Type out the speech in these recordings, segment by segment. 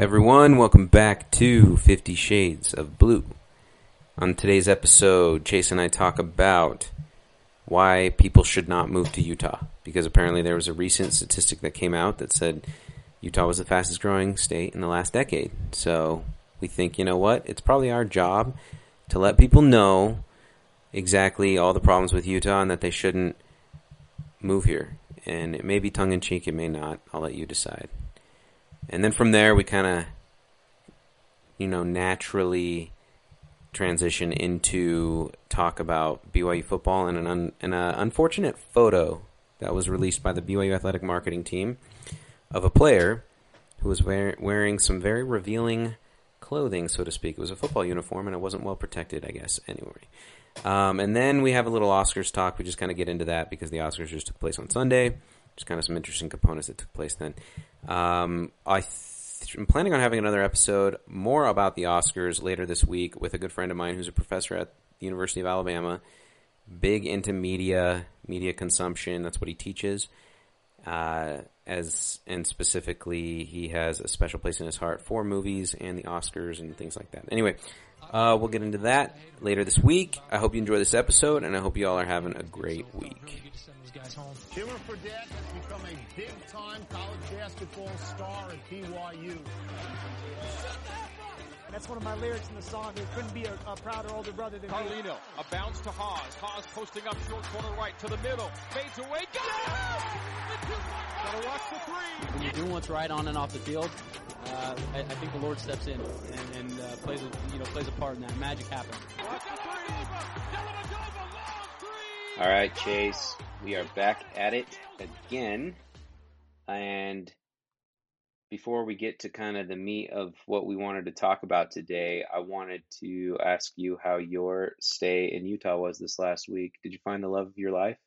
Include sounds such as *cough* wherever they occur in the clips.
everyone, welcome back to Fifty Shades of Blue. On today's episode, Chase and I talk about why people should not move to Utah. Because apparently there was a recent statistic that came out that said Utah was the fastest growing state in the last decade. So we think, you know what? It's probably our job to let people know exactly all the problems with Utah and that they shouldn't move here. And it may be tongue in cheek, it may not. I'll let you decide. And then from there, we kind of, you know, naturally transition into talk about BYU football and an un, and an unfortunate photo that was released by the BYU athletic marketing team of a player who was wear, wearing some very revealing clothing, so to speak. It was a football uniform and it wasn't well protected, I guess. Anyway. Um, and then we have a little Oscars talk. We just kind of get into that because the Oscars just took place on Sunday. Just kind of some interesting components that took place then. Um, I th- I'm planning on having another episode more about the Oscars later this week with a good friend of mine who's a professor at the University of Alabama. Big into media, media consumption. That's what he teaches. Uh, as and specifically, he has a special place in his heart for movies and the Oscars and things like that. Anyway, uh, we'll get into that later this week. I hope you enjoy this episode, and I hope you all are having a great week. Jimmer Fredette has become a big-time college basketball star at BYU. That's one of my lyrics in the song. There couldn't be a, a prouder older brother than me. Carlino, a bounce to Haas. Haas posting up short corner right to the middle. Fades away. Got it! Gotta watch the three. When you're doing what's right on and off the field, uh, I, I think the Lord steps in and, and uh, plays a you know plays a part in that. Magic happens. All right, Chase, we are back at it again. And before we get to kind of the meat of what we wanted to talk about today, I wanted to ask you how your stay in Utah was this last week. Did you find the love of your life?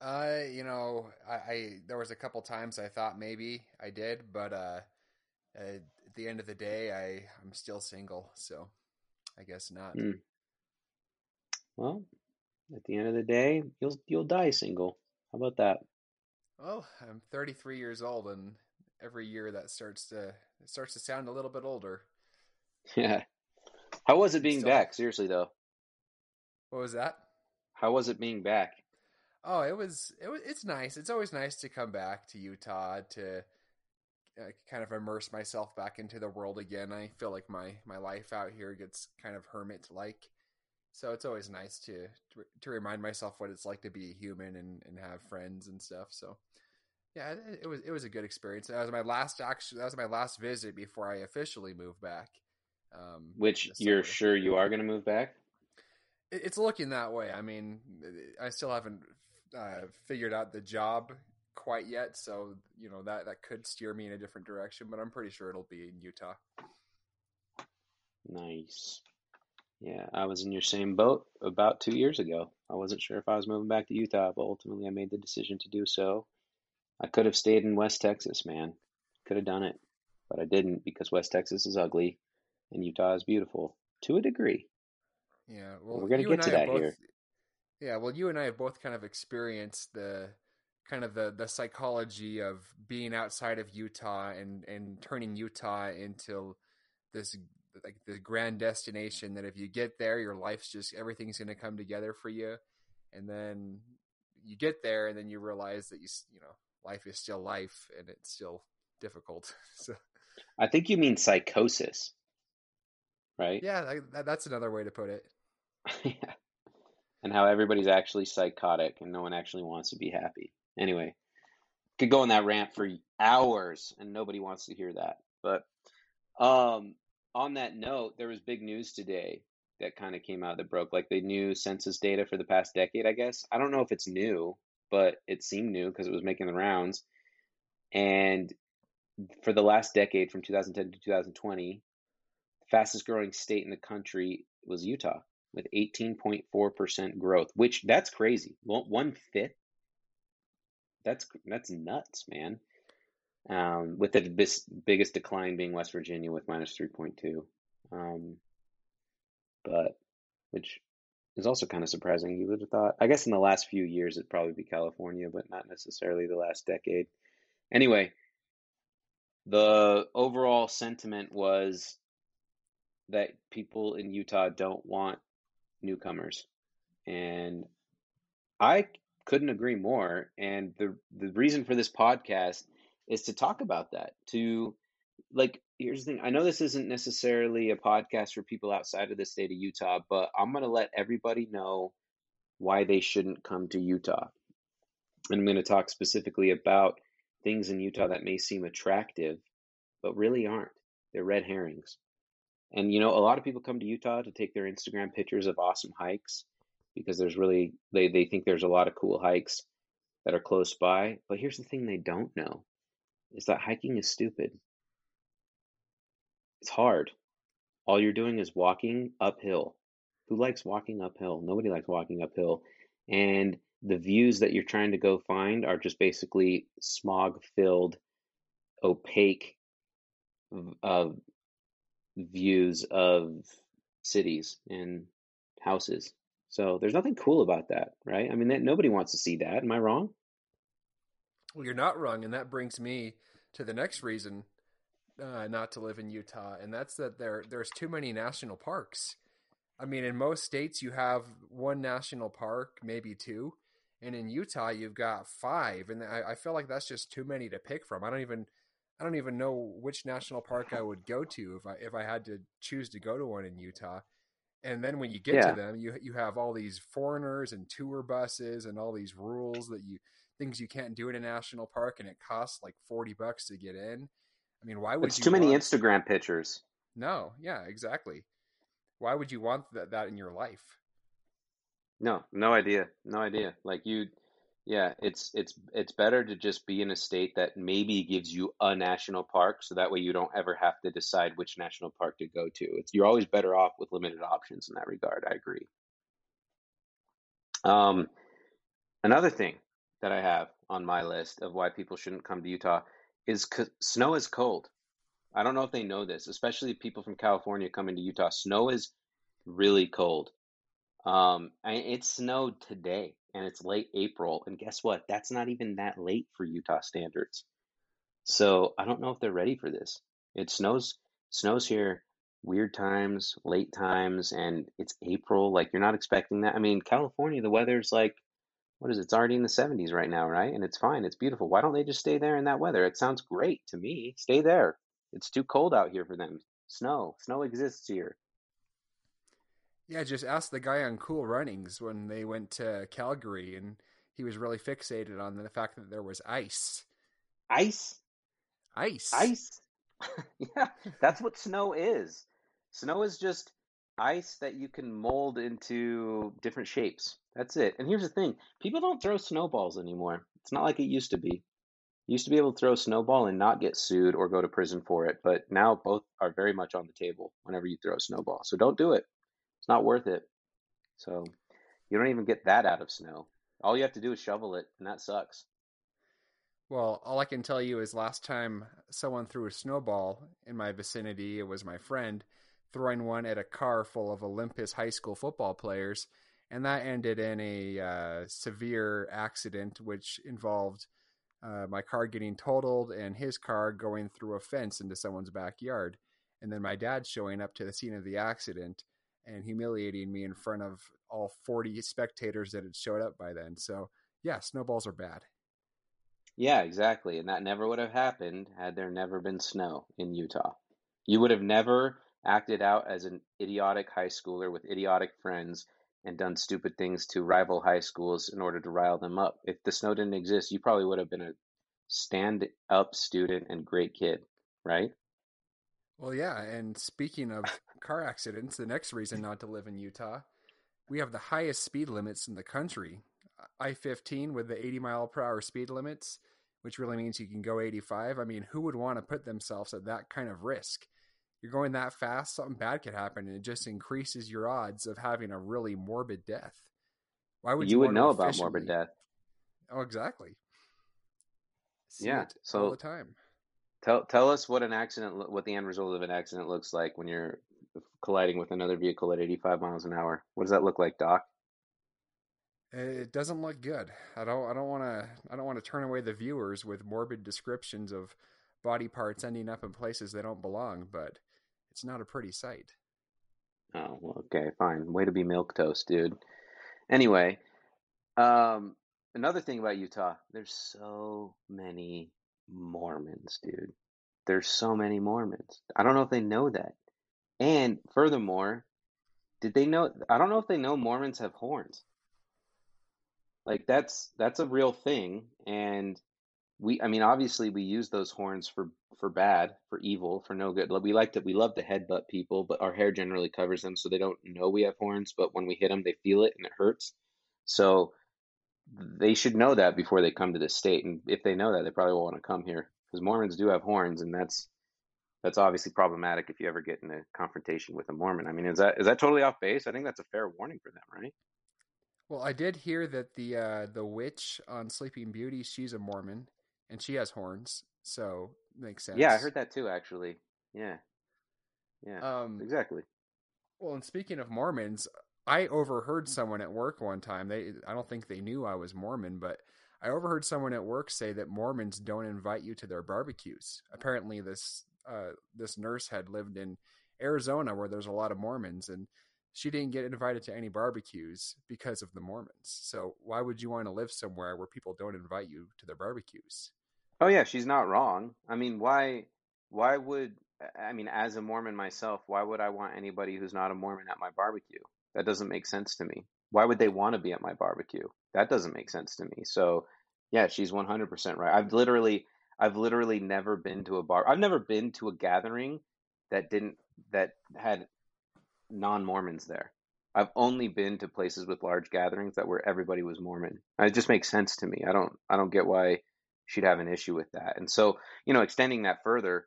Uh, you know, I, I there was a couple times I thought maybe I did, but uh, uh, at the end of the day, I I'm still single, so I guess not. Hmm. Well, at the end of the day, you'll you'll die single. How about that? Well, I'm 33 years old, and every year that starts to it starts to sound a little bit older. Yeah. How was it being Still- back? Seriously though, What was that? how was it being back? Oh, it was it was it's nice. It's always nice to come back to Utah to uh, kind of immerse myself back into the world again. I feel like my my life out here gets kind of hermit like. So it's always nice to, to to remind myself what it's like to be a human and, and have friends and stuff. So yeah, it, it was it was a good experience. That was my last actually that was my last visit before I officially moved back. Um, Which you're sure you are going to move back? It- It's looking that way. I mean, I still haven't uh, figured out the job quite yet, so you know that that could steer me in a different direction. But I'm pretty sure it'll be in Utah. Nice. Yeah, I was in your same boat about two years ago. I wasn't sure if I was moving back to Utah, but ultimately I made the decision to do so. I could have stayed in West Texas, man. Could have done it, but I didn't because West Texas is ugly and Utah is beautiful to a degree. Yeah, well, We're gonna get to that both, here. Yeah, well, you and I have both kind of experienced the kind of the the psychology of being outside of Utah and and turning Utah into this like the grand destination that if you get there, your life's just everything's going to come together for you, and then you get there and then you realize that you you know life is still life and it's still difficult. *laughs* so I think you mean psychosis, right? yeah, that- that, that's another way to put it. *laughs* Yeah. And how everybody's actually psychotic and no one actually wants to be happy. Anyway, could go on that rant for hours and nobody wants to hear that. But um on that note, there was big news today that kind of came out that broke like the new census data for the past decade, I guess. I don't know if it's new, but it seemed new because it was making the rounds. And for the last decade from 2010 to 2020, the fastest growing state in the country was Utah with 18.4% growth, which that's crazy. One fifth. That's that's nuts, man. Um, with the bis- biggest decline being West Virginia with minus 3.2. Um, but which is also kind of surprising. You would have thought, I guess, in the last few years it'd probably be California, but not necessarily the last decade. Anyway, the overall sentiment was that people in Utah don't want newcomers. And I couldn't agree more. And the the reason for this podcast is to talk about that. To like here's the thing. I know this isn't necessarily a podcast for people outside of the state of Utah, but I'm going to let everybody know why they shouldn't come to Utah. And I'm going to talk specifically about things in Utah that may seem attractive, but really aren't. They're red herrings. And you know, a lot of people come to Utah to take their Instagram pictures of awesome hikes because there's really they, they think there's a lot of cool hikes that are close by. But here's the thing they don't know is that hiking is stupid. It's hard. All you're doing is walking uphill. Who likes walking uphill? Nobody likes walking uphill. And the views that you're trying to go find are just basically smog filled, opaque uh, views of cities and houses. So there's nothing cool about that, right? I mean, that, nobody wants to see that. Am I wrong? Well, you're not wrong, and that brings me to the next reason uh, not to live in Utah, and that's that there there's too many national parks. I mean, in most states you have one national park, maybe two, and in Utah you've got five, and I, I feel like that's just too many to pick from. I don't even I don't even know which national park I would go to if I if I had to choose to go to one in Utah. And then when you get Yeah. to them, you you have all these foreigners and tour buses and all these rules that you things you can't do in a national park, and it costs like forty bucks to get in. I mean, why would It's too many want- Instagram pictures. No, yeah, exactly. Why would you want that that in your life? No, no idea. No idea. Like you, yeah, it's it's it's better to just be in a state that maybe gives you a national park, so that way you don't ever have to decide which national park to go to. It's you're always better off with limited options in that regard. I agree. Um, another thing that I have on my list of why people shouldn't come to Utah is 'cause snow is cold. I don't know if they know this, especially people from California coming to Utah. Snow is really cold. Um, it snowed today, and it's late April, and guess what? That's not even that late for Utah standards. So I don't know if they're ready for this. It snows snows here weird times, late times, and it's April. Like you're not expecting that. I mean, California, the weather's like what is it? It's already in the 70s right now, right? And it's fine. It's beautiful. Why don't they just stay there in that weather? It sounds great to me. Stay there. It's too cold out here for them. Snow. Snow exists here. Yeah, just ask the guy on Cool Runnings when they went to Calgary, and he was really fixated on the fact that there was ice. Ice. Ice. Ice. *laughs* yeah, that's what snow is. Snow is just ice that you can mold into different shapes. That's it. And here's the thing people don't throw snowballs anymore. It's not like it used to be. You used to be able to throw a snowball and not get sued or go to prison for it, but now both are very much on the table whenever you throw a snowball. So don't do it. It's not worth it. So you don't even get that out of snow. All you have to do is shovel it, and that sucks. Well, all I can tell you is last time someone threw a snowball in my vicinity, it was my friend throwing one at a car full of Olympus high school football players, and that ended in a uh, severe accident, which involved uh, my car getting totaled and his car going through a fence into someone's backyard, and then my dad showing up to the scene of the accident and humiliating me in front of all 40 spectators that had showed up by then. So, yeah, snowballs are bad. Yeah, exactly. And that never would have happened had there never been snow in Utah. You would have never acted out as an idiotic high schooler with idiotic friends and done stupid things to rival high schools in order to rile them up. If the snow didn't exist, you probably would have been a stand up student and great kid, right? Well, yeah, and speaking of car accidents, the next reason not to live in Utah, we have the highest speed limits in the country. I 15 with the 80 mile per hour speed limits, which really means you can go 85. I mean, who would want to put themselves at that kind of risk? You're going that fast, something bad could happen, and it just increases your odds of having a really morbid death. Why would You you, would know about morbid death. Oh, exactly. See Yeah, so- all the time. Tell tell us what an accident, what the end result of an accident looks like when you're colliding with another vehicle at 85 miles an hour. What does that look like, Doc? It doesn't look good. I don't. I don't want to. I don't want to turn away the viewers with morbid descriptions of body parts ending up in places they don't belong, but it's not a pretty sight. Oh, well, okay, fine. Way to be milk toast, dude. Anyway, um, another thing about Utah, there's so many Mormons, dude. There's so many Mormons. I don't know if they know that. And furthermore, did they know? I don't know if they know Mormons have horns. Like that's that's a real thing, and we. I mean, obviously, we use those horns for for bad, for evil, for no good. We like to we love to headbutt people, but our hair generally covers them, so they don't know we have horns. But when we hit them, they feel it and it hurts. So they should know that before they come to this state, and if they know that, they probably won't want to come here because Mormons do have horns, and that's that's obviously problematic if you ever get in a confrontation with a Mormon. I mean, is that is that totally off base? I think that's a fair warning for them, right? Well, I did hear that the uh, the witch on Sleeping Beauty, she's a Mormon, and she has horns, so makes sense. Yeah, I heard that too. Actually, yeah, yeah, Um, exactly. Well, and speaking of Mormons, I overheard someone at work one time. They I don't think they knew I was Mormon, but I overheard someone at work say that Mormons don't invite you to their barbecues. Apparently, this uh, this nurse had lived in Arizona where there's a lot of Mormons, and she didn't get invited to any barbecues because of the Mormons. So why would you want to live somewhere where people don't invite you to their barbecues? Oh yeah, she's not wrong. I mean, why why would I mean, as a Mormon myself, why would I want anybody who's not a Mormon at my barbecue? That doesn't make sense to me. Why would they want to be at my barbecue? That doesn't make sense to me. So, yeah, she's 100% right. I've literally I've literally never been to a bar. I've never been to a gathering that didn't that had non-Mormons there. I've only been to places with large gatherings that where everybody was Mormon. It just makes sense to me. I don't I don't get why she'd have an issue with that. And so, you know, extending that further,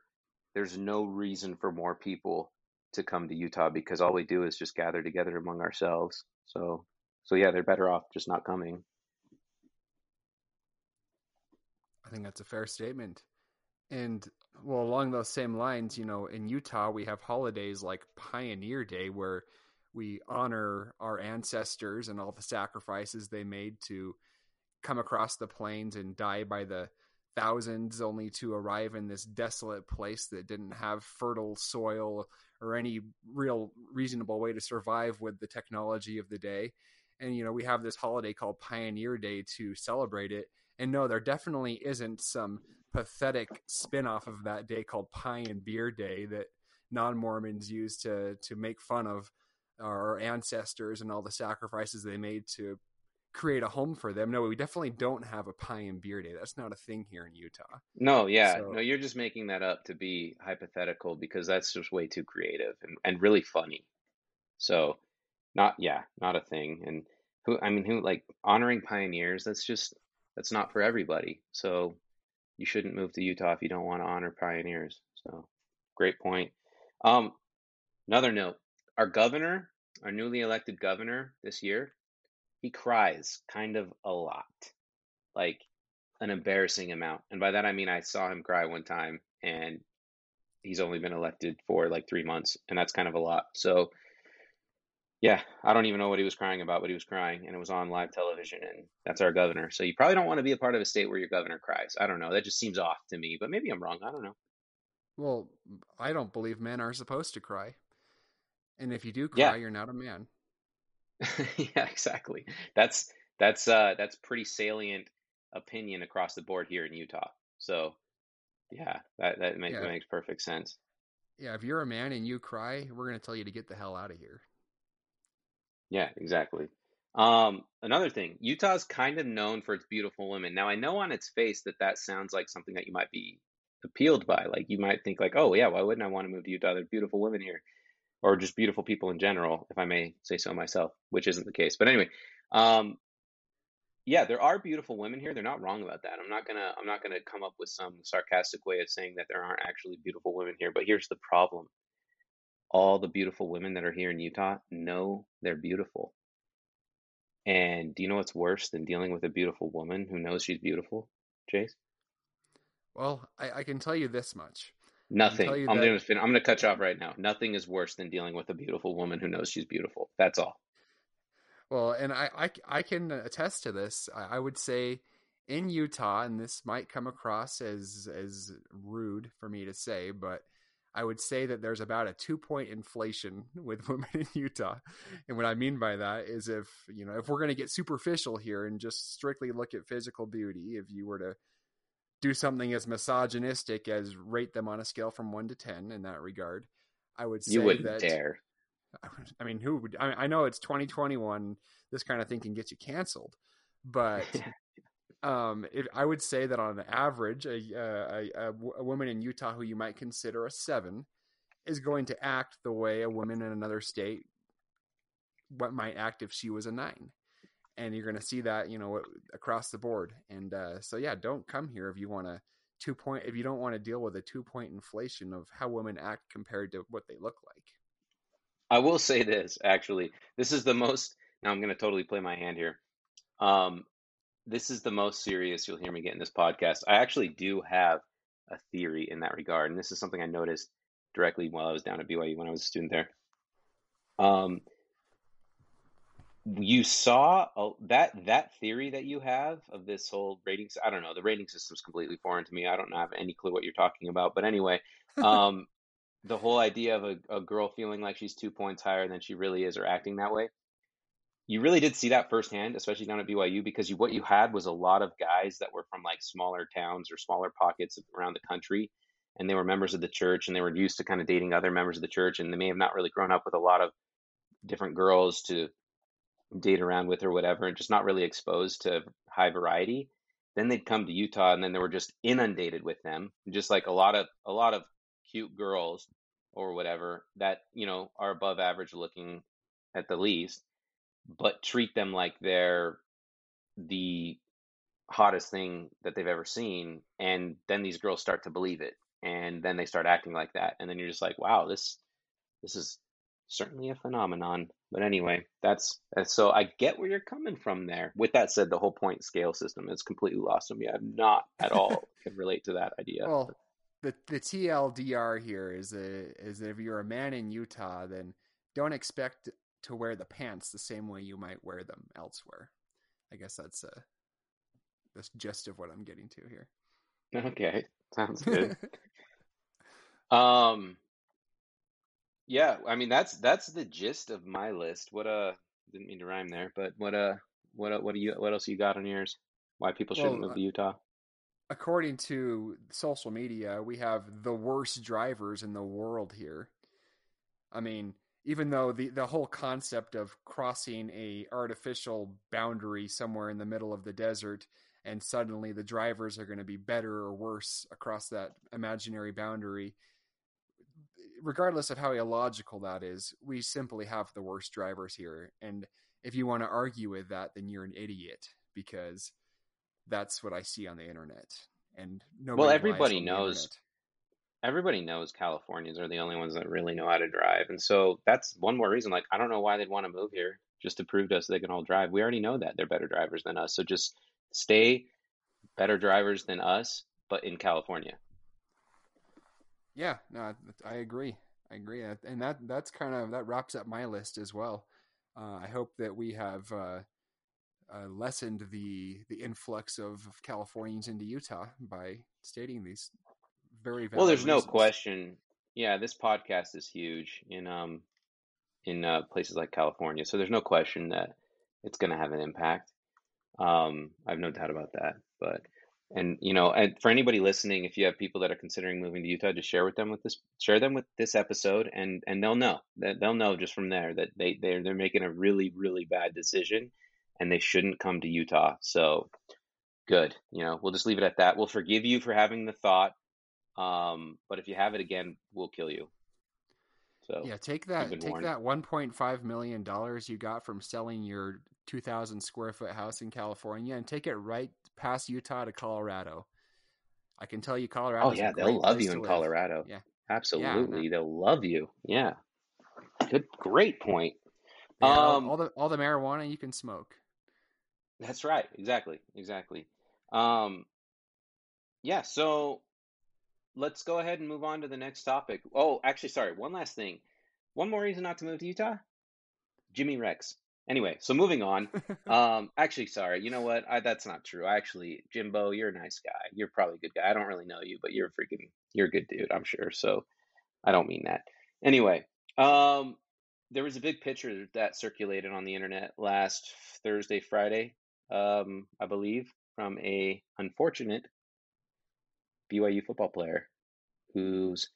there's no reason for more people to come to Utah because all we do is just gather together among ourselves. So, so yeah, they're better off just not coming. I think that's a fair statement. And well, along those same lines, you know, in Utah, we have holidays like Pioneer Day where we honor our ancestors and all the sacrifices they made to come across the plains and die by the thousands only to arrive in this desolate place that didn't have fertile soil or any real reasonable way to survive with the technology of the day. And, you know, we have this holiday called Pioneer Day to celebrate it. And no, there definitely isn't some pathetic spin off of that day called Pie and Beer Day that non Mormons use to, to make fun of our ancestors and all the sacrifices they made to create a home for them. No, we definitely don't have a pie and beer day. That's not a thing here in Utah. No, yeah, So- no, you're just making that up to be hypothetical because that's just way too creative and, and really funny. So, not yeah, not a thing. And who, I mean, who like honoring pioneers? That's just that's not for everybody. So, you shouldn't move to Utah if you don't want to honor pioneers. So, great point. Um, another note: our governor, our newly elected governor this year, he cries kind of a lot, like an embarrassing amount. And by that I mean I saw him cry one time and he's only been elected for like 3 months and that's kind of a lot. So yeah, I don't even know what he was crying about, but he was crying and it was on live television and that's our governor. So you probably don't want to be a part of a state where your governor cries. I don't know. That just seems off to me, but maybe I'm wrong. I don't know. Well, I don't believe men are supposed to cry. And if you do cry, Yeah. you're not a man. *laughs* yeah, exactly. That's that's uh that's pretty salient opinion across the board here in Utah. So yeah, that that makes Yeah. that makes perfect sense. Yeah, if you're a man and you cry, we're going to tell you to get the hell out of here. Yeah, exactly. Um, another thing, Utah's kind of known for its beautiful women. Now, I know on its face that that sounds like something that you might be appealed by. Like you might think like, "Oh, yeah, why wouldn't I want to move to Utah? There are beautiful women here." Or just beautiful people in general, if I may say so myself, which isn't the case. But anyway, um, yeah, there are beautiful women here. They're not wrong about that. I'm not gonna I'm not gonna come up with some sarcastic way of saying that there aren't actually beautiful women here. But here's the problem. All the beautiful women that are here in Utah know they're beautiful. And do you know what's worse than dealing with a beautiful woman who knows she's beautiful, Chase? Well, I, I can tell you this much. Nothing. I'm that- gonna I'm gonna cut you off right now. Nothing is worse than dealing with a beautiful woman who knows she's beautiful. That's all. Well, and I, I, I can attest to this. I, I would say in Utah, and this might come across as as rude for me to say, but I would say that there's about a two point inflation *laughs* with women in Utah. And what I mean by that is if, you know, if we're going to get superficial here and just strictly look at physical beauty, if you were to do something as misogynistic as rate them on a scale from one to 10 in that regard, I would say You wouldn't that, dare. I mean, who would, I, I know it's 2021. This kind of thing can get you canceled, but *laughs* um, I would say that on average, a, a, a, a woman in Utah who you might consider a seven is going to act the way a woman in another state what might act if she was a nine. And you're going to see that, you know, across the board. And uh, so, yeah, don't come here if you want to two point, if you don't want to deal with a two point inflation of how women act compared to what they look like. I will say this, actually. This is the most, now I'm going to totally play my hand here. Um, this is the most serious you'll hear me get in this podcast. I actually do have a theory in that regard, and this is something I noticed directly while I was down at BYU when I was a student there. Um, you saw a, that that theory that you have of this whole ratings. I don't know. The rating system's completely foreign to me. I don't have any clue what you're talking about. But anyway, *laughs* um, the whole idea of a, a girl feeling like she's two points higher than she really is, or acting that way you really did see that firsthand, especially down at BYU, because you, what you had was a lot of guys that were from like smaller towns or smaller pockets around the country, and they were members of the church, and they were used to kind of dating other members of the church, and they may have not really grown up with a lot of different girls to date around with or whatever, and just not really exposed to high variety. Then they'd come to Utah, and then they were just inundated with them, just like a lot of a lot of cute girls or whatever that you know are above average looking at the least but treat them like they're the hottest thing that they've ever seen and then these girls start to believe it and then they start acting like that and then you're just like wow this this is certainly a phenomenon. But anyway that's, that's so i get where you're coming from there. With that said the whole point scale system is completely lost on me. I'm not at all can relate to that idea. Well, the the TLDR here is a, is that if you're a man in Utah, then don't expect to wear the pants the same way you might wear them elsewhere. I guess that's uh, the gist of what I'm getting to here. okay sounds good *laughs* Um, yeah, I mean that's that's the gist of my list. What uh, didn't mean to rhyme there, but what uh, what uh, what do you what else you got on yours? Why people shouldn't Well, move to Utah? According to social media, we have the worst drivers in the world here. I mean, even though the, the whole concept of crossing a artificial boundary somewhere in the middle of the desert and suddenly the drivers are going to be better or worse across that imaginary boundary regardless of how illogical that is we simply have the worst drivers here and if you want to argue with that then you're an idiot because that's what i see on the internet and nobody lies everybody knows. Everybody knows Californians are the only ones that really know how to drive, and so that's one more reason. Like, I don't know why they'd want to move here just to prove to us they can all drive. We already know that they're better drivers than us, so just stay better drivers than us, but in California. Yeah, no, I agree. I agree, and that that's kind of that wraps up my list as well. Uh, I hope that we have uh, uh, lessened the the influx of Californians into Utah by stating these very Well, there's no question. Yeah, this podcast is huge in um in uh, places like California, so there's no question that it's going to have an impact. Um, I have no doubt about that. But and you know, and for anybody listening, if you have people that are considering moving to Utah, just share with them with this, share them with this episode, and and they'll know that they'll know just from there that they they're they're making a really really bad decision, and they shouldn't come to Utah. So good, you know, we'll just leave it at that. We'll forgive you for having the thought, um, but if you have it again, we'll kill you. So Yeah, take that take warned. that 1.5 million dollars you got from selling your 2000 square foot house in California and take it right past Utah to Colorado. I can tell you Colorado. Oh yeah, they'll love you in Colorado. Yeah. Absolutely, they'll love you. Yeah, good, great point. Yeah, all- Um, all the all the marijuana you can smoke. That's right. Exactly. Exactly. Um, yeah. So let's go ahead and move on to the next topic. Oh, actually, sorry. One last thing. One more reason not to move to Utah. Jimmy Rex. Anyway, so moving on. *laughs* um, actually, sorry. You know what? I, that's not true. Actually, Jimbo, you're a nice guy. You're probably a good guy. I don't really know you, but you're a freaking, you're a good dude. I'm sure. So, I don't mean that. Anyway, um, there was a big picture that circulated on the internet last Thursday, Friday, um, I believe, from a unfortunate BYU football player who's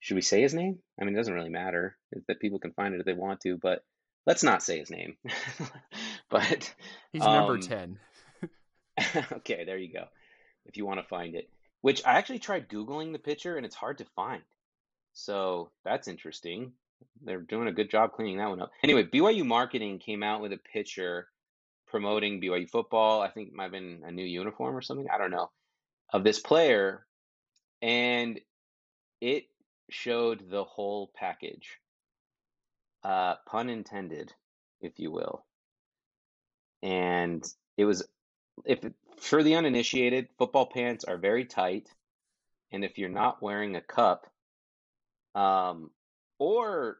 should we say his name? I mean, it doesn't really matter that people can find it if they want to, but let's not say his name. *laughs* but he's number um, 10. *laughs* okay, there you go. If you want to find it, which I actually tried Googling the picture and it's hard to find. So that's interesting. They're doing a good job cleaning that one up. Anyway, BYU marketing came out with a picture promoting BYU football. I think it might have been a new uniform or something. I don't know. Of this player. And it showed the whole package. Uh, pun intended, if you will. And it was, if for the uninitiated, football pants are very tight, and if you're not wearing a cup, um, or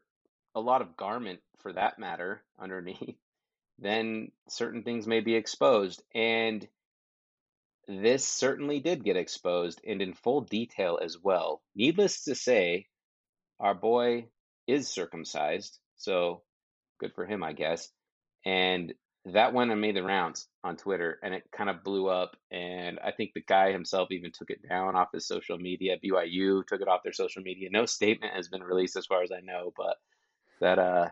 a lot of garment for that matter underneath, *laughs* then certain things may be exposed. And this certainly did get exposed and in full detail as well. Needless to say, our boy is circumcised, so good for him, I guess. And that went and made the rounds on Twitter and it kind of blew up. And I think the guy himself even took it down off his social media. BYU took it off their social media. No statement has been released as far as I know, but that uh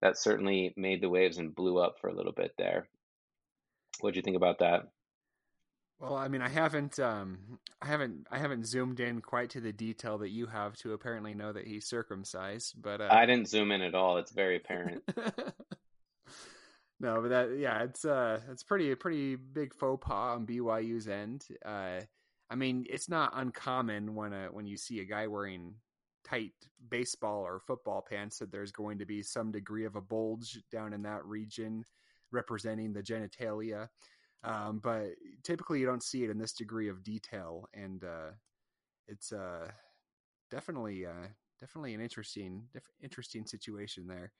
that certainly made the waves and blew up for a little bit there. What do you think about that? Well, I mean, I haven't, um, I haven't, I haven't zoomed in quite to the detail that you have to apparently know that he's circumcised. But uh... I didn't zoom in at all. It's very apparent. *laughs* no, but that, yeah, it's uh, it's pretty, a pretty big faux pas on BYU's end. Uh, I mean, it's not uncommon when a when you see a guy wearing tight baseball or football pants that there's going to be some degree of a bulge down in that region representing the genitalia. Um, but typically you don't see it in this degree of detail, and uh, it's uh, definitely uh, definitely an interesting interesting situation there.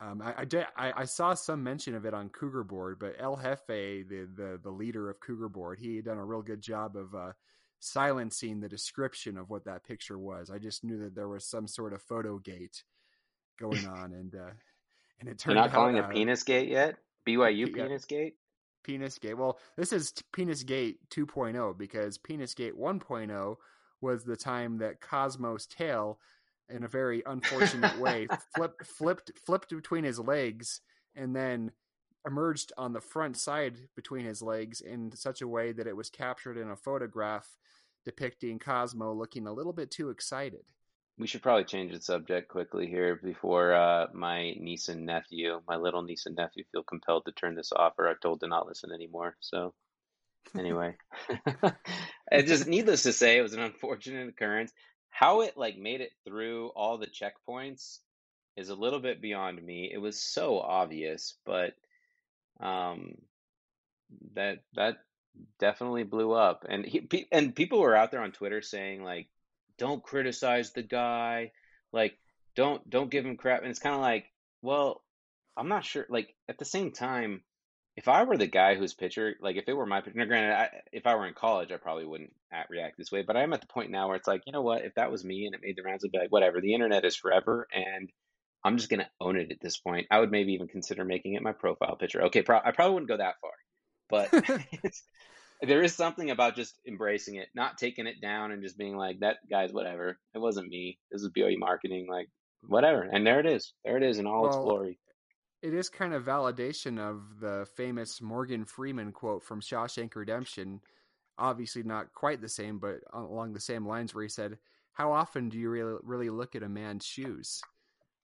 Um, I, I, did, I, I, saw some mention of it on Cougar Board, but El Jefe, the, the, the leader of Cougar Board, he had done a real good job of uh, silencing the description of what that picture was. I just knew that there was some sort of photo gate going *laughs* on, and uh, and it turned. You're not out, calling it penis gate yet? BYU yeah, penis gate. Penis Gate. Well, this is Penis Gate 2.0 because Penis Gate 1.0 was the time that Cosmo's tail, in a very unfortunate way, *laughs* flipped flipped flipped between his legs and then emerged on the front side between his legs in such a way that it was captured in a photograph depicting Cosmo looking a little bit too excited. We should probably change the subject quickly here before uh, my niece and nephew, my little niece and nephew, feel compelled to turn this off or are told to not listen anymore. So, anyway, *laughs* it just needless to say, it was an unfortunate occurrence. How it like made it through all the checkpoints is a little bit beyond me. It was so obvious, but um, that that definitely blew up, and he and people were out there on Twitter saying like don't criticize the guy, like don't don't give him crap. And it's kind of like, well, I'm not sure. Like at the same time, if I were the guy whose pitcher, like if it were my pitcher, now granted, I, if I were in college, I probably wouldn't react this way. But I'm at the point now where it's like, you know what? If that was me and it made the rounds, I'd be like, whatever. The internet is forever, and I'm just gonna own it at this point. I would maybe even consider making it my profile picture. Okay, pro- I probably wouldn't go that far, but *laughs* *laughs* there is something about just embracing it, not taking it down and just being like, that guy's whatever. It wasn't me. This is BYU marketing, like whatever. And there it is. There it is in all well, its glory. It is kind of validation of the famous Morgan Freeman quote from Shawshank Redemption. Obviously, not quite the same, but along the same lines, where he said, "How often do you really really look at a man's shoes?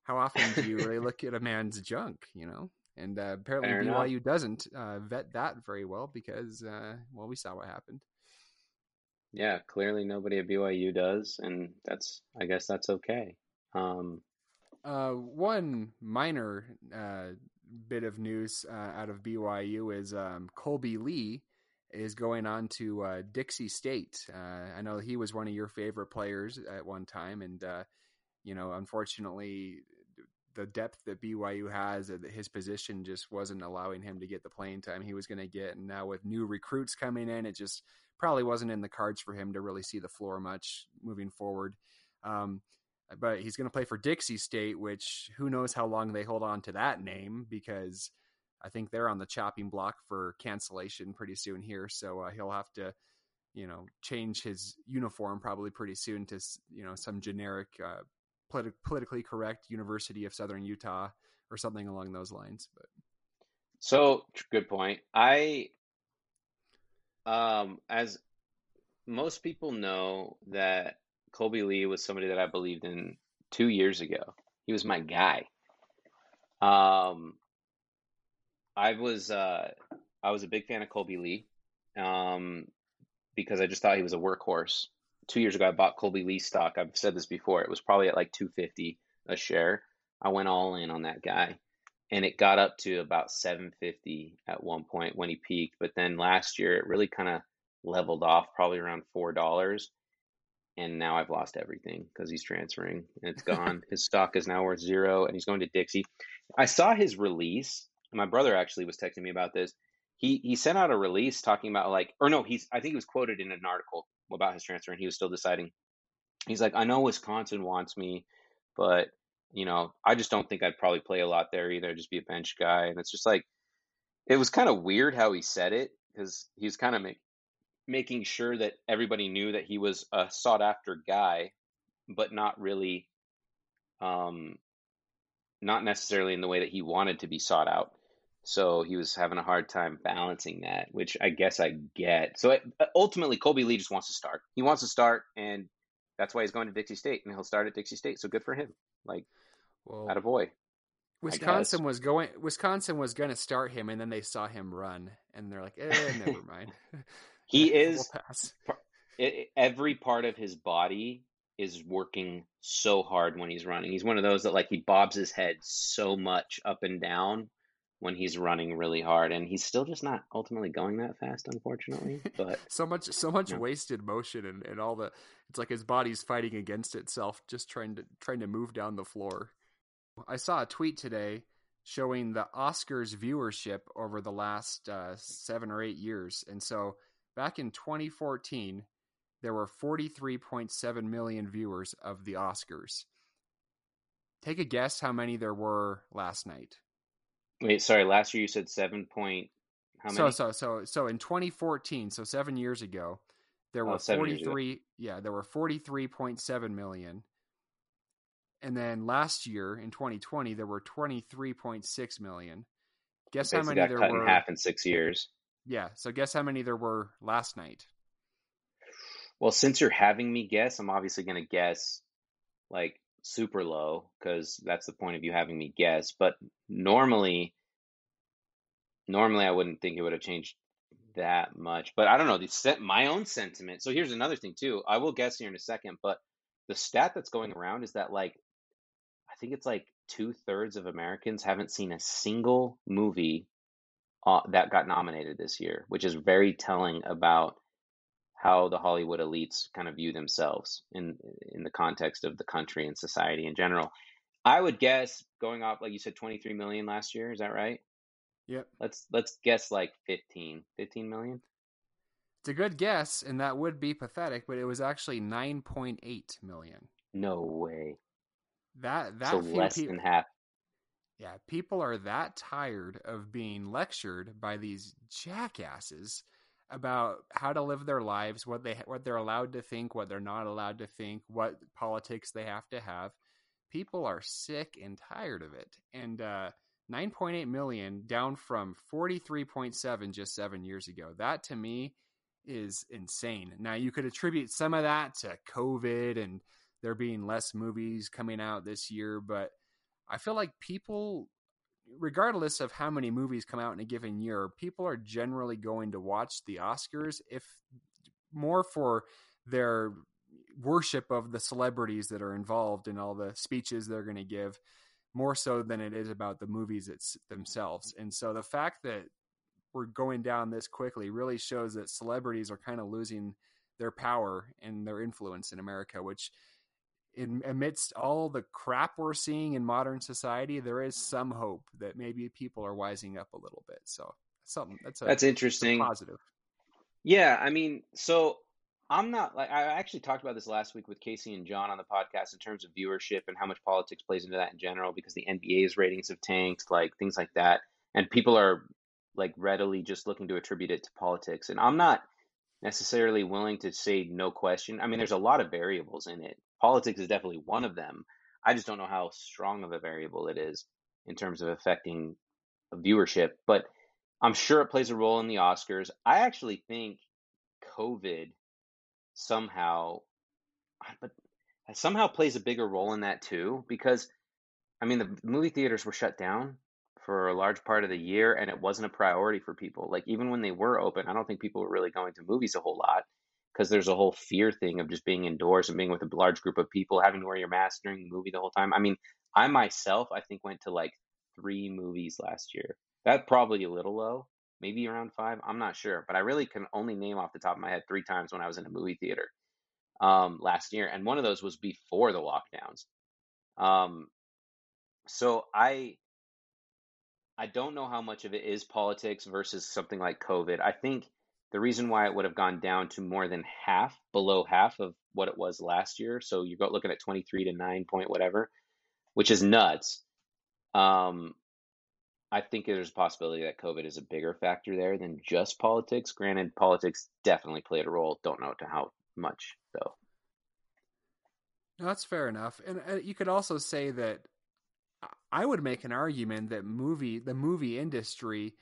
How often do you really *laughs* look at a man's junk? You know." And uh, apparently Fair BYU enough. doesn't uh, vet that very well because, uh, well, we saw what happened. Yeah, clearly nobody at BYU does, and that's I guess that's okay. Um, uh, one minor uh, bit of news uh, out of BYU is um, Kolby Lee is going on to uh, Dixie State. Uh, I know he was one of your favorite players at one time, and uh, you know, unfortunately, the depth that BYU has, that his position just wasn't allowing him to get the playing time he was going to get. And now with new recruits coming in, it just probably wasn't in the cards for him to really see the floor much moving forward. Um, but he's going to play for Dixie State, which who knows how long they hold on to that name because I think they're on the chopping block for cancellation pretty soon here. So uh, he'll have to, you know, change his uniform probably pretty soon to, you know, some generic, uh, politi- politically correct University of Southern Utah or something along those lines. But So, good point. I, um, as most people know, that Kolby Lee was somebody that I believed in two years ago. He was my guy. Um, I was uh, I was a big fan of Kolby Lee, um, because I just thought he was a workhorse. Two years ago, I bought Kolby Lee stock. I've said this before. It was probably at like 250 a share. I went all in on that guy, and it got up to about 750 at one point when he peaked. But then last year, it really kind of leveled off, probably around four dollars. And now I've lost everything because he's transferring and it's gone. *laughs* his stock is now worth zero, and he's going to Dixie. I saw his release. My brother actually was texting me about this. He he sent out a release talking about like, or no, he's I think he was quoted in an article about his transfer, and he was still deciding. He's like, I know Wisconsin wants me, but you know, I just don't think I'd probably play a lot there either. Just be a bench guy, and it's just like, it was kind of weird how he said it because he's kind of make, making sure that everybody knew that he was a sought after guy, but not really, um, not necessarily in the way that he wanted to be sought out. So he was having a hard time balancing that, which I guess I get. So it, ultimately, Kolby Lee just wants to start. He wants to start, and that's why he's going to Dixie State, and he'll start at Dixie State. So good for him. Like, well, a boy. Wisconsin was going. Wisconsin was going to start him, and then they saw him run, and they're like, "Eh, never mind." *laughs* He is pass. every part of his body is working so hard when he's running. He's one of those that like he bobs his head so much up and down when he's running really hard, and he's still just not ultimately going that fast, unfortunately. *laughs* But so much, so much Yeah. wasted motion, and, and all the. It's like his body's fighting against itself, just trying to trying to move down the floor. I saw a tweet today showing the Oscars viewership over the last uh, seven or eight years, and so back in 2014, there were 43.7 million viewers of the Oscars. Take a guess how many there were last night. Wait, sorry, last year you said seven point. How So many? so so so in 2014, so 7 years ago, there Oh, were seven 43 yeah, there were 43.7 million. And then last year in 2020 there were 23.6 million. Guess how many got there cut were in half in six years. Yeah, so guess how many there were last night. Well, since you're having me guess, I'm obviously going to guess like super low because that's the point of you having me guess. But normally, normally I wouldn't think it would have changed that much. But I don't know the my own sentiment. So here's another thing too. I will guess here in a second, but the stat that's going around is that like I think it's like two thirds of Americans haven't seen a single movie uh, that got nominated this year, which is very telling about how the Hollywood elites kind of view themselves in in the context of the country and society in general. I would guess going off like you said 23 million last year, is that right? Yep. Let's let's guess like 15. 15 million? It's a good guess and that would be pathetic, but it was actually 9.8 million. No way. That that so less than half. Yeah, people are that tired of being lectured by these jackasses about how to live their lives, what they what they're allowed to think, what they're not allowed to think, what politics they have to have. People are sick and tired of it. And uh 9.8 million down from 43.7 just 7 years ago. That to me is insane. Now you could attribute some of that to COVID and there being less movies coming out this year, but I feel like people, regardless of how many movies come out in a given year, people are generally going to watch the Oscars if more for their worship of the celebrities that are involved in all the speeches they're going to give, more so than it is about the movies it's themselves. And so the fact that we're going down this quickly really shows that celebrities are kind of losing their power and their influence in America, which in amidst all the crap we're seeing in modern society, there is some hope that maybe people are wising up a little bit. So something that's a, That's interesting. positive. Yeah, I mean, so I'm not like I actually talked about this last week with Casey and John on the podcast in terms of viewership and how much politics plays into that in general because the NBA's ratings have tanked, like things like that, and people are like readily just looking to attribute it to politics. And I'm not necessarily willing to say no question. I mean, there's a lot of variables in it. Politics is definitely one of them. I just don't know how strong of a variable it is in terms of affecting viewership, but I'm sure it plays a role in the Oscars. I actually think COVID somehow, but somehow plays a bigger role in that too, because I mean, the movie theaters were shut down for a large part of the year and it wasn't a priority for people. Like, even when they were open, I don't think people were really going to movies a whole lot because there's a whole fear thing of just being indoors and being with a large group of people, having to wear your mask during the movie the whole time. I mean, I myself, I think, went to like three movies last year. That's probably a little low, maybe around five. I'm not sure, but I really can only name off the top of my head three times when I was in a movie theater um, last year, and one of those was before the lockdowns. Um, so I I don't know how much of it is politics versus something like COVID. I think the reason why it would have gone down to more than half, below half of what it was last year, so you're looking at 23 to 9 point whatever, which is nuts. Um, I think there's a possibility that COVID is a bigger factor there than just politics. Granted, politics definitely played a role. Don't know to how much though. No, that's fair enough. And uh, you could also say that I would make an argument that movie the movie industry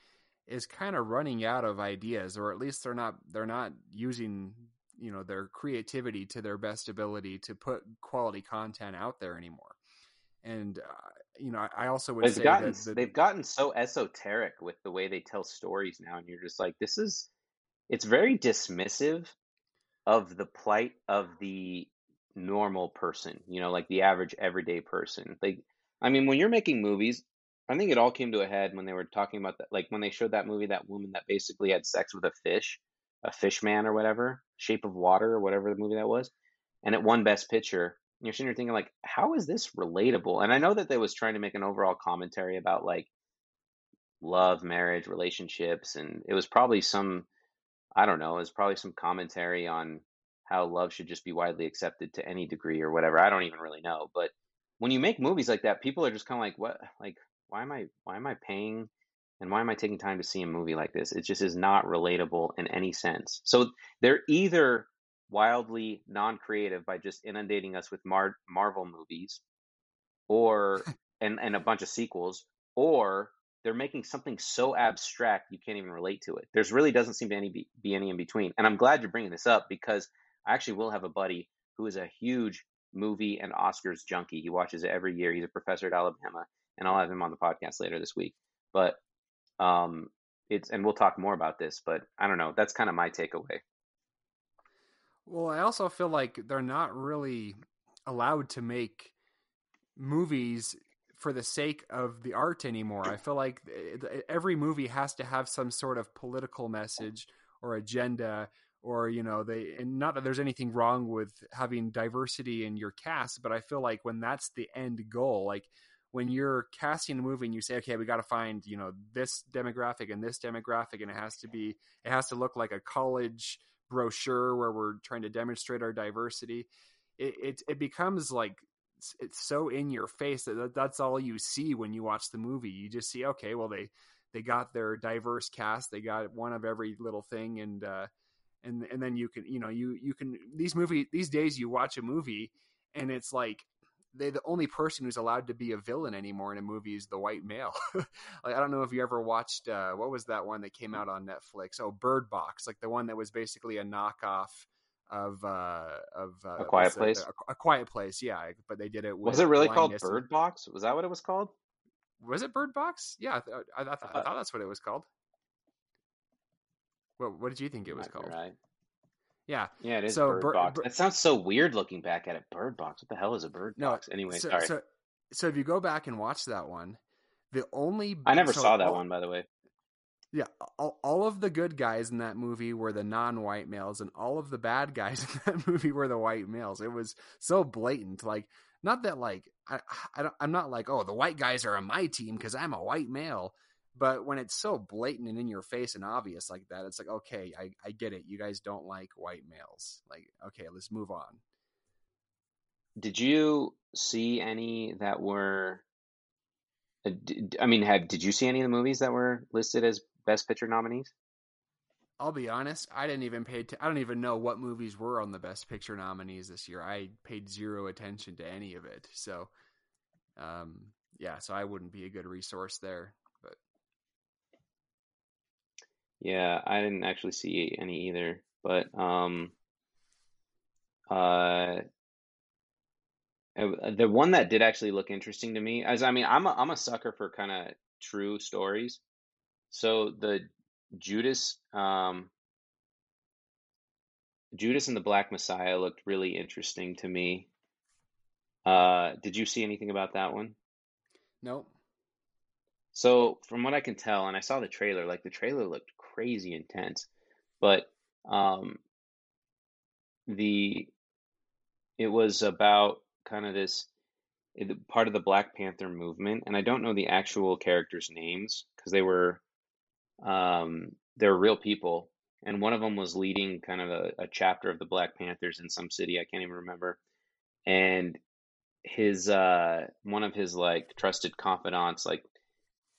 is kind of running out of ideas, or at least they're not they're not using you know their creativity to their best ability to put quality content out there anymore. And uh, you know, I also would they've say gotten that, they've gotten so esoteric with the way they tell stories now, and you're just like, this is it's very dismissive of the plight of the normal person, you know, like the average everyday person. Like, I mean, when you're making movies, I think it all came to a head when they were talking about that, like when they showed that movie, that woman that basically had sex with a fish, a fish man or whatever, Shape of Water or whatever the movie that was, and it won Best Picture. And you're sitting there thinking, like, how is this relatable? And I know that they was trying to make an overall commentary about like love, marriage, relationships, and it was probably some, I don't know, it was probably some commentary on how love should just be widely accepted to any degree or whatever. I don't even really know. But when you make movies like that, people are just kind of like, what? Like, why am I, why am I paying? And why am I taking time to see a movie like this? It just is not relatable in any sense. So they're either wildly non-creative by just inundating us with Mar- Marvel movies, or *laughs* and and a bunch of sequels, or they're making something so abstract you can't even relate to it. There's really doesn't seem to any be, be any in between. And I'm glad you're bringing this up because I actually will have a buddy who is a huge movie and Oscars junkie. He watches it every year. He's a professor at Alabama, and I'll have him on the podcast later this week. But um, it's and we'll talk more about this. But I don't know. That's kind of my takeaway. Well, I also feel like they're not really allowed to make movies for the sake of the art anymore. I feel like eh, every movie has to have some sort of political message or agenda or you know they and not that there's anything wrong with having diversity in your cast but i feel like when that's the end goal like when you're casting a movie and you say okay we got to find you know this demographic and this demographic and it has to be it has to look like a college brochure where we're trying to demonstrate our diversity it it, it becomes like it's so in your face that that's all you see when you watch the movie. You just see okay well they they got their diverse cast they got one of every little thing and uh and and then you can you know you you can these movie these days you watch a movie and it's like they the only person who's allowed to be a villain anymore in a movie is the white male. *laughs* like I don't know if you ever watched uh, what was that one that came out on Netflix? Oh, Bird Box, like the one that was basically a knockoff of uh of uh, A Quiet Place? A, a Quiet Place, yeah. But they did it. With Was it really called Bird Box? Was that what it was called? Was it Bird Box? Yeah, I, th- I, I, th- I thought that's what it was called. What What did you think it was called? Right. Yeah, Yeah, it is So, Bird Bir- Box. Bir- That sounds so weird looking back at it. Bird Box. What the hell is a bird No, box? Anyway, so, sorry. So, so if you go back and watch that one, the only I never so saw that all- one, by the way. Yeah, all, all of the good guys in that movie were the non-white males, and all of the bad guys *laughs* in that movie were the white males. It was so blatant. Like, not that like I, I don't, I'm not like, oh, the white guys are on my team because I'm a white male. But when it's so blatant and in your face and obvious like that, it's like, okay, I, I get it. You guys don't like white males. Like, okay, let's move on. Did you see any that were? I mean, have did you see any of the movies that were listed as Best Picture nominees? I'll be honest, I didn't even pay. T- I don't even know what movies were on the Best Picture nominees this year. I paid zero attention to any of it. So, um, yeah, so I wouldn't be a good resource there. Yeah, I didn't actually see any either. But um, uh, uh, the one that did actually look interesting to me, as I mean, I'm a, I'm a sucker for kind of true stories. So the Judas, um, Judas and the Black Messiah looked really interesting to me. Uh, did you see anything about that one? nope. So from what I can tell, and I saw the trailer, like the trailer looked crazy intense, but um, the it was about kind of this it, part of the Black Panther movement, and I don't know the actual characters' names because they were um, they were real people, and one of them was leading kind of a, a chapter of the Black Panthers in some city I can't even remember, and his uh one of his like trusted confidants, like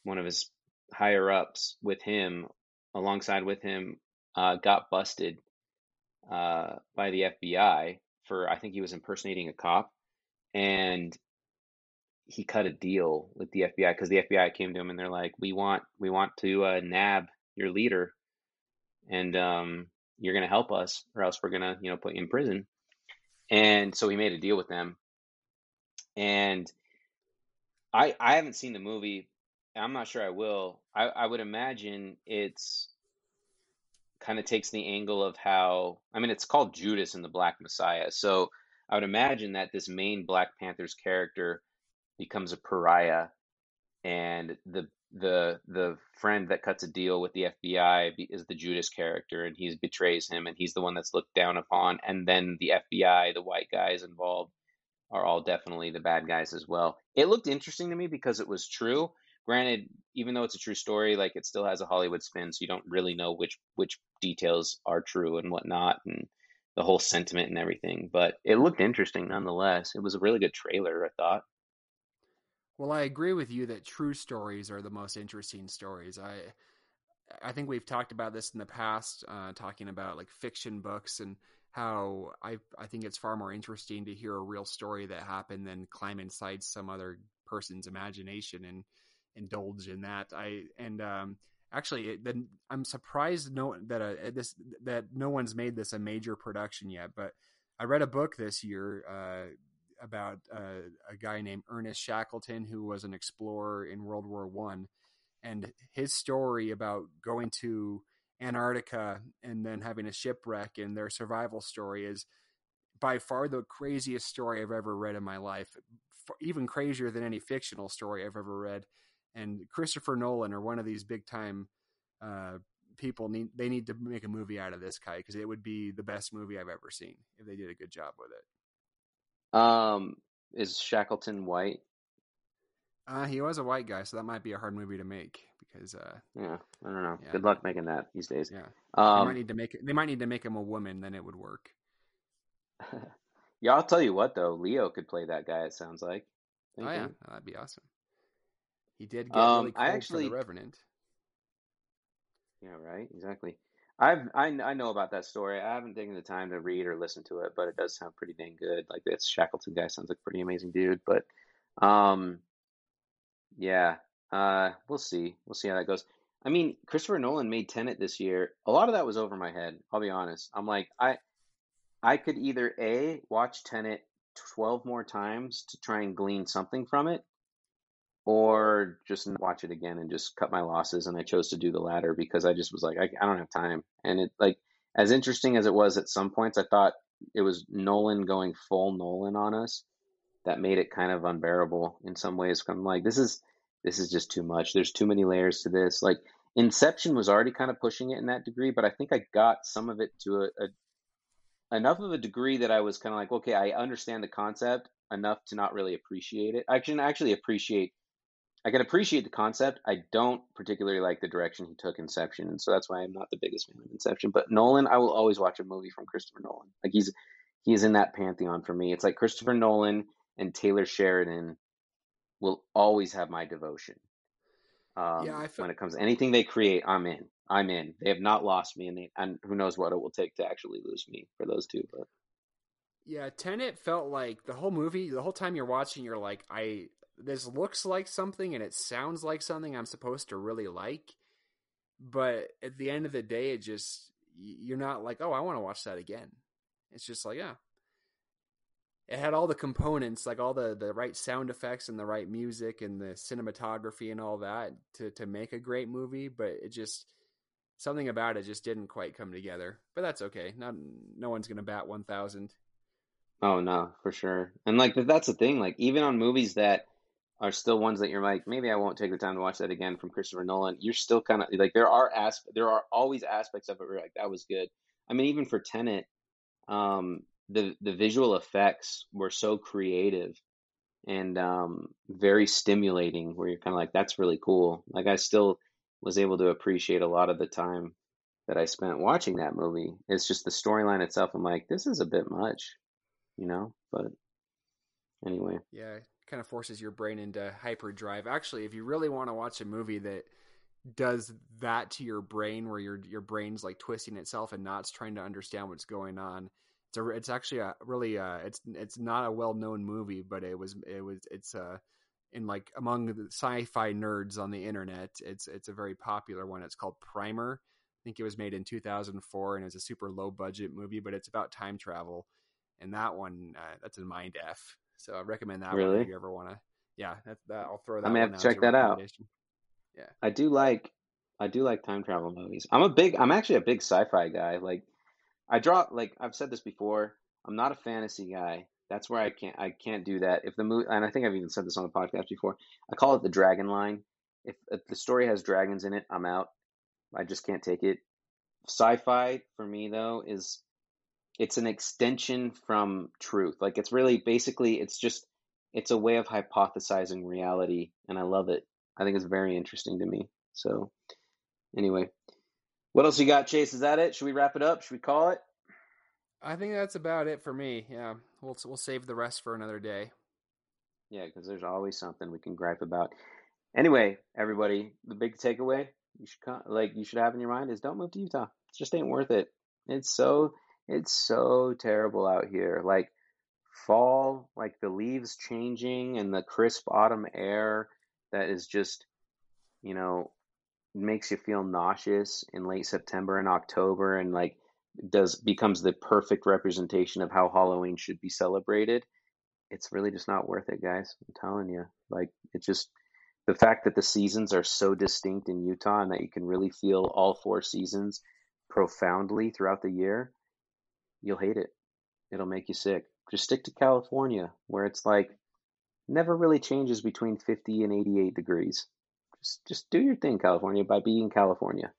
one of his higher ups with him, alongside with him, uh, got busted uh, by the FBI for I think he was impersonating a cop, and he cut a deal with the FBI because the FBI came to him and they're like, "We want we want to uh, nab your leader, and um, you're gonna help us, or else we're gonna you know put you in prison." And so he made a deal with them, and I I haven't seen the movie. I'm not sure I will. I, I would imagine it's kind of takes the angle of how I mean it's called Judas and the Black Messiah. So I would imagine that this main Black Panther's character becomes a pariah and the the the friend that cuts a deal with the FBI is the Judas character and he betrays him and he's the one that's looked down upon and then the FBI the white guys involved are all definitely the bad guys as well. It looked interesting to me because it was true. Granted, even though it's a true story, like it still has a Hollywood spin, so you don't really know which which details are true and whatnot, and the whole sentiment and everything. But it looked interesting nonetheless. It was a really good trailer, I thought. Well, I agree with you that true stories are the most interesting stories. I I think we've talked about this in the past, uh, talking about like fiction books and how I I think it's far more interesting to hear a real story that happened than climb inside some other person's imagination and indulge in that. I and um, actually, it, then I'm surprised no that uh, this that no one's made this a major production yet. But I read a book this year uh, about uh, a guy named Ernest Shackleton who was an explorer in World War One, and his story about going to Antarctica and then having a shipwreck and their survival story is by far the craziest story I've ever read in my life, even crazier than any fictional story I've ever read. And Christopher Nolan or one of these big time uh, people need they need to make a movie out of this guy because it would be the best movie I've ever seen if they did a good job with it. Um, is Shackleton white? Uh, he was a white guy, so that might be a hard movie to make because uh, Yeah, I don't know. Yeah. Good luck making that these days. yeah, they might Um, need to make it. They might need to make him a woman, then it would work. *laughs* yeah, I'll tell you what though, Leo could play that guy. It sounds like. Oh yeah, that'd be awesome. He did get Um, really I cold actually- for the Revenant. Yeah, right. Exactly. I've I, I know about that story. I haven't taken the time to read or listen to it, but it does sound pretty dang good. Like this Shackleton guy sounds like a pretty amazing dude. But um, yeah. Uh, we'll see. We'll see how that goes. I mean, Christopher Nolan made Tenet this year. A lot of that was over my head. I'll be honest. I'm like, I I could either a watch Tenet twelve more times to try and glean something from it, or just watch it again and just cut my losses. And I chose to do the latter because I just was like, I, I don't have time. And it like as interesting as it was at some points, I thought it was Nolan going full Nolan on us that made it kind of unbearable in some ways. I'm like, this is this is just too much. There's too many layers to this. Like, Inception was already kind of pushing it in that degree, but I think I got some of it to a, a enough of a degree that I was kind of like, okay, I understand the concept enough to not really appreciate it. I can actually appreciate I can appreciate the concept. I don't particularly like the direction he took Inception, and so that's why I'm not the biggest fan of Inception. But Nolan, I will always watch a movie from Christopher Nolan. Like he's he's in that pantheon for me. It's like Christopher Nolan and Taylor Sheridan will always have my devotion. Um, Yeah, I feel- when it comes to anything they create, I'm in. I'm in. They have not lost me, and they, and who knows what it will take to actually lose me for those two. But Yeah, Tenet felt like the whole movie, the whole time you're watching, you're like, I this looks like something and it sounds like something I'm supposed to really like, but at the end of the day, it just you're not like, oh, I want to watch that again. It's just like, yeah, it had all the components, like all the the right sound effects and the right music and the cinematography and all that to to make a great movie, but it just something about it just didn't quite come together. But that's okay. Not no one's gonna bat one thousand. Oh no, for sure. And like that's the thing, like even on movies that are still ones that you're like, maybe I won't take the time to watch that again from Christopher Nolan, you're still kind of like there are as there are always aspects of it where you're like that was good. I mean, even for Tenet, um, the the visual effects were so creative and um, very stimulating, where you're kind of like, that's really cool. Like I still was able to appreciate a lot of the time that I spent watching that movie. It's just the storyline itself. I'm like, this is a bit much, you know. But anyway, Yeah, kind of forces your brain into hyperdrive. Actually, if you really want to watch a movie that does that to your brain, where your your brain's like twisting itself and knots trying to understand what's going on, it's a it's actually a really uh it's it's not a well known movie, but it was it was it's uh in like among the sci-fi nerds on the internet, it's it's a very popular one. It's called Primer. I think it was made in 2004 and it's a super low budget movie, but it's about time travel. And that one, uh, that's a mind f. So I recommend that one Really? if you ever want to. Yeah, that, that I'll throw that. I may have to check that out. recommendation. I do like I do like time travel movies. I'm a big I'm actually a big sci-fi guy. Like I draw like I've said this before, I'm not a fantasy guy. That's where I can't I can't do that. If the movie and I think I've even said this on the podcast before. I call it the dragon line. If, if the story has dragons in it, I'm out. I just can't take it. Sci-fi for me though is it's an extension from truth. Like it's really basically it's just it's a way of hypothesizing reality and I love it. I think it's very interesting to me. So, anyway, what else you got, Chase? Is that it? Should we wrap it up? Should we call it? I think that's about it for me. Yeah, we'll we'll save the rest for another day. Yeah, because there's always something we can gripe about. Anyway, everybody, the big takeaway you should like you should have in your mind is don't move to Utah. It just ain't worth it. It's so it's so terrible out here. Like fall, like the leaves changing and the crisp autumn air that is just, you know, makes you feel nauseous in late September and October and like does becomes the perfect representation of how Halloween should be celebrated. It's really just not worth it, guys. I'm telling you. Like it's just the fact that the seasons are so distinct in Utah and that you can really feel all four seasons profoundly throughout the year, you'll hate it. It'll make you sick. Just stick to California where it's like never really changes between 50 and 88 degrees. Just just do your thing, California, by being California.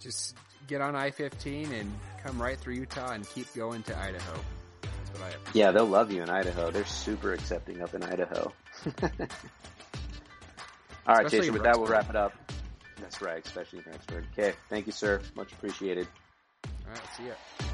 Just get on I fifteen and come right through Utah and keep going to Idaho. That's what I Yeah, they'll love you in Idaho. They're super accepting up in Idaho. *laughs* All right, Especially Jason, with that, we'll wrap it up. That's right, especially in Rexburg. Okay, thank you, sir. Much appreciated. All right, see ya.